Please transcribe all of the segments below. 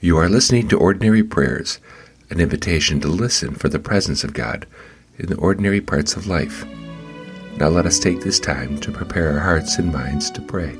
You are listening to Ordinary Prayers, an invitation to listen for the presence of God in the ordinary parts of life. Now let us take this time to prepare our hearts and minds to pray.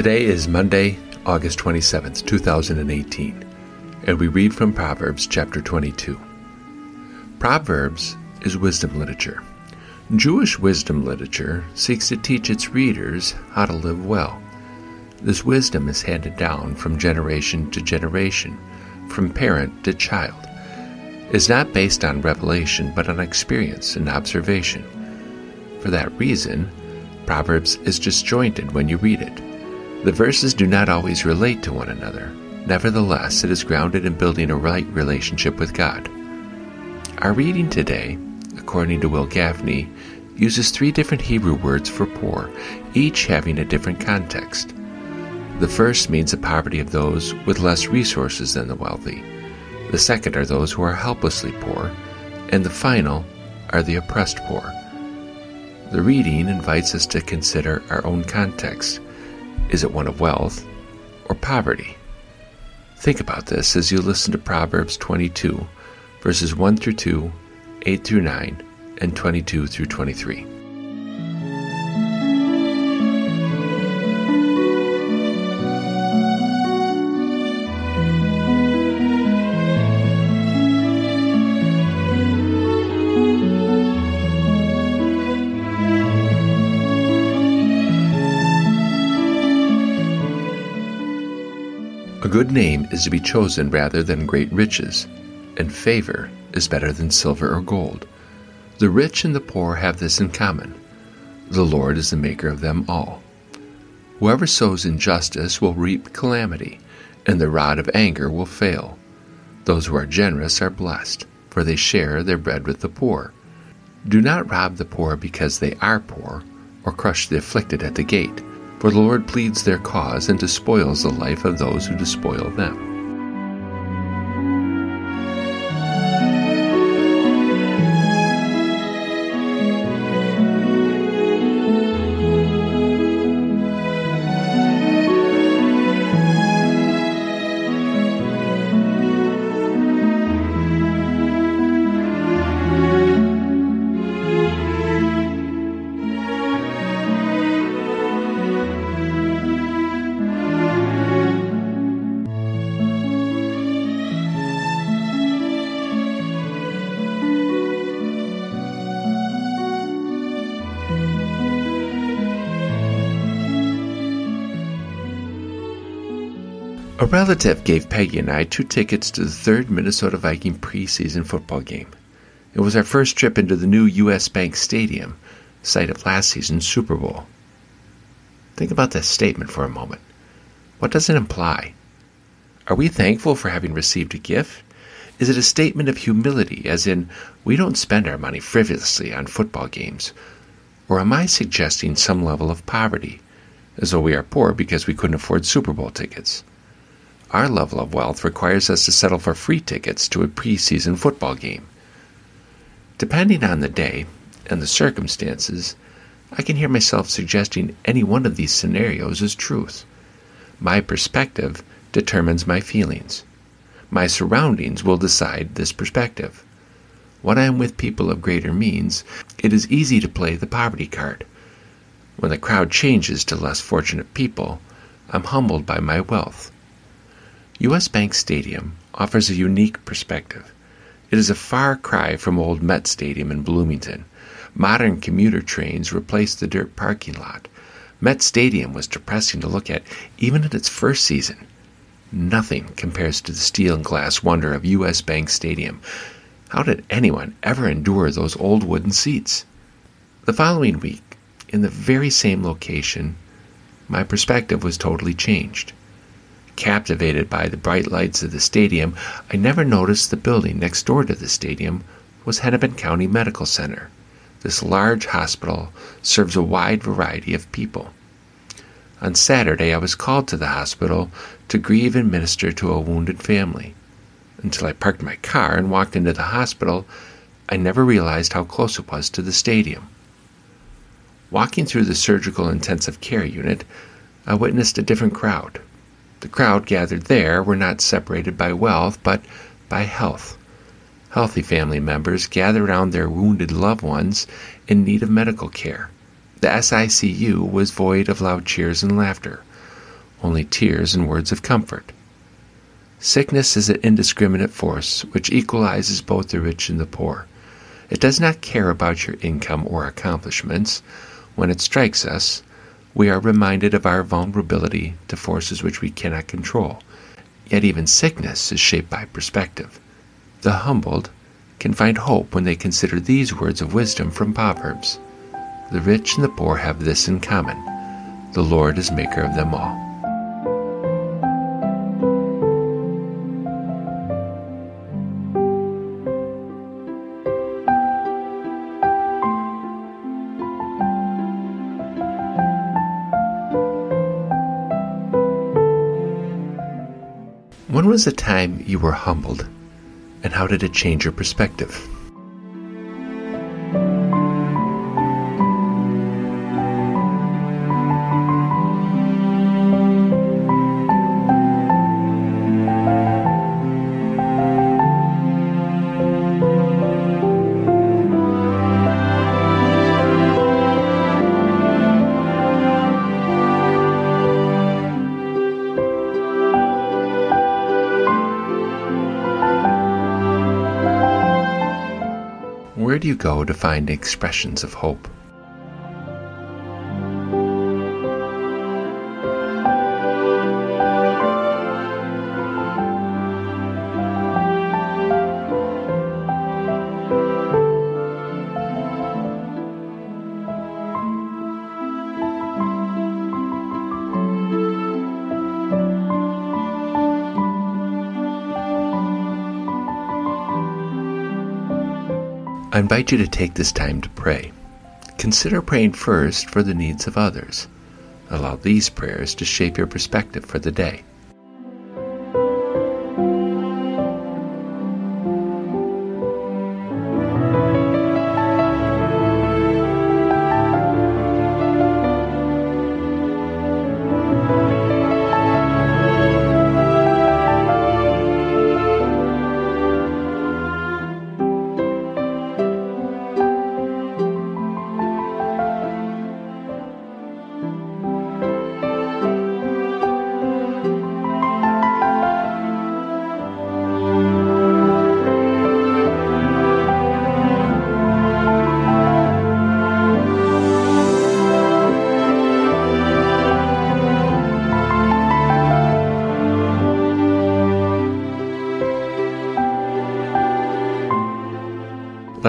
Today is Monday, August 27th, 2018, and we read from Proverbs chapter 22. Proverbs is wisdom literature. Jewish wisdom literature seeks to teach its readers how to live well. This wisdom is handed down from generation to generation, from parent to child. It is not based on revelation, but on experience and observation. For that reason, Proverbs is disjointed when you read it. The verses do not always relate to one another. Nevertheless, it is grounded in building a right relationship with God. Our reading today, according to Wil Gafney, uses three different Hebrew words for poor, each having a different context. The first means the poverty of those with less resources than the wealthy. The second are those who are helplessly poor. And the final are the oppressed poor. The reading invites us to consider our own context is it one of wealth or poverty? Think about this as you listen to Proverbs 22, verses 1 through 2, 8 through 9, and 22 through 23. Good name is to be chosen rather than great riches, and favor is better than silver or gold. The rich and the poor have this in common the Lord is the maker of them all. Whoever sows injustice will reap calamity, and the rod of anger will fail. Those who are generous are blessed, for they share their bread with the poor. Do not rob the poor because they are poor, or crush the afflicted at the gate for the Lord pleads their cause and despoils the life of those who despoil them. A relative gave Peggy and I two tickets to the third Minnesota Viking preseason football game. It was our first trip into the new U.S. Bank Stadium, site of last season's Super Bowl. Think about that statement for a moment. What does it imply? Are we thankful for having received a gift? Is it a statement of humility, as in, we don't spend our money frivolously on football games? Or am I suggesting some level of poverty, as though we are poor because we couldn't afford Super Bowl tickets? Our level of wealth requires us to settle for free tickets to a preseason football game. Depending on the day and the circumstances, I can hear myself suggesting any one of these scenarios as truth. My perspective determines my feelings. My surroundings will decide this perspective. When I am with people of greater means, it is easy to play the poverty card. When the crowd changes to less fortunate people, I'm humbled by my wealth. U.S. Bank Stadium offers a unique perspective. It is a far cry from old Met Stadium in Bloomington. Modern commuter trains replace the dirt parking lot. Met Stadium was depressing to look at even in its first season. Nothing compares to the steel and glass wonder of U.S. Bank Stadium. How did anyone ever endure those old wooden seats? The following week, in the very same location, my perspective was totally changed. Captivated by the bright lights of the stadium, I never noticed the building next door to the stadium was Hennepin County Medical Center. This large hospital serves a wide variety of people. On Saturday, I was called to the hospital to grieve and minister to a wounded family. Until I parked my car and walked into the hospital, I never realized how close it was to the stadium. Walking through the surgical intensive care unit, I witnessed a different crowd. The crowd gathered there were not separated by wealth, but by health. Healthy family members gathered around their wounded loved ones in need of medical care. The SICU was void of loud cheers and laughter, only tears and words of comfort. Sickness is an indiscriminate force which equalizes both the rich and the poor. It does not care about your income or accomplishments. When it strikes us, we are reminded of our vulnerability to forces which we cannot control. Yet even sickness is shaped by perspective. The humbled can find hope when they consider these words of wisdom from Proverbs. The rich and the poor have this in common the Lord is maker of them all. When was the time you were humbled? and how did it change your perspective? Go to find expressions of hope? I invite you to take this time to pray. Consider praying first for the needs of others. Allow these prayers to shape your perspective for the day.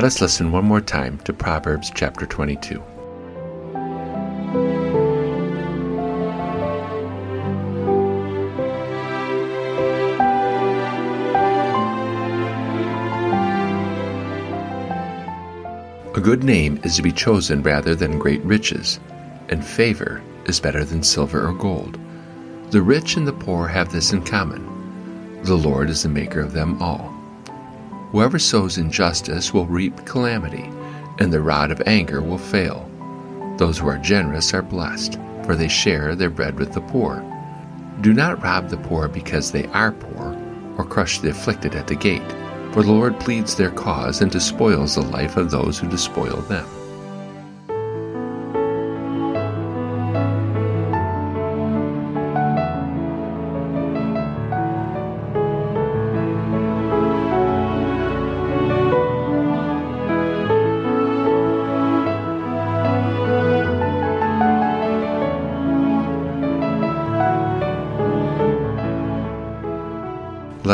Let us listen one more time to Proverbs chapter 22. A good name is to be chosen rather than great riches, and favor is better than silver or gold. The rich and the poor have this in common the Lord is the maker of them all. Whoever sows injustice will reap calamity, and the rod of anger will fail. Those who are generous are blessed, for they share their bread with the poor. Do not rob the poor because they are poor, or crush the afflicted at the gate, for the Lord pleads their cause and despoils the life of those who despoil them.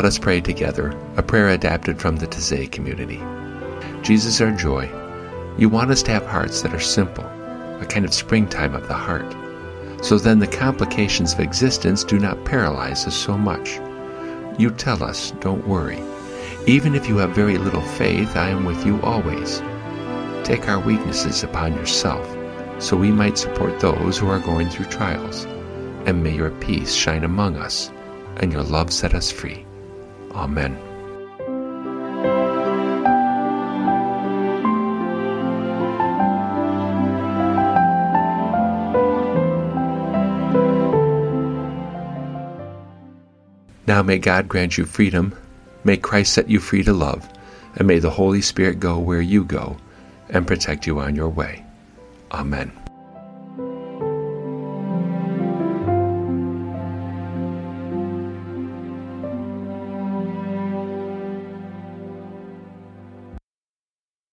Us pray together, a prayer adapted from the Taizé community. Jesus, our joy, you want us to have hearts that are simple, a kind of springtime of the heart. so then the complications of existence do not paralyze us so much. You tell us, don't worry. Even if you have very little faith, I am with you always. Take our weaknesses upon yourself, so we might support those who are going through trials. And may your peace shine among us, and your love set us free. Amen. Now may God grant you freedom, may Christ set you free to love, and may the Holy Spirit go where you go and protect you on your way. Amen.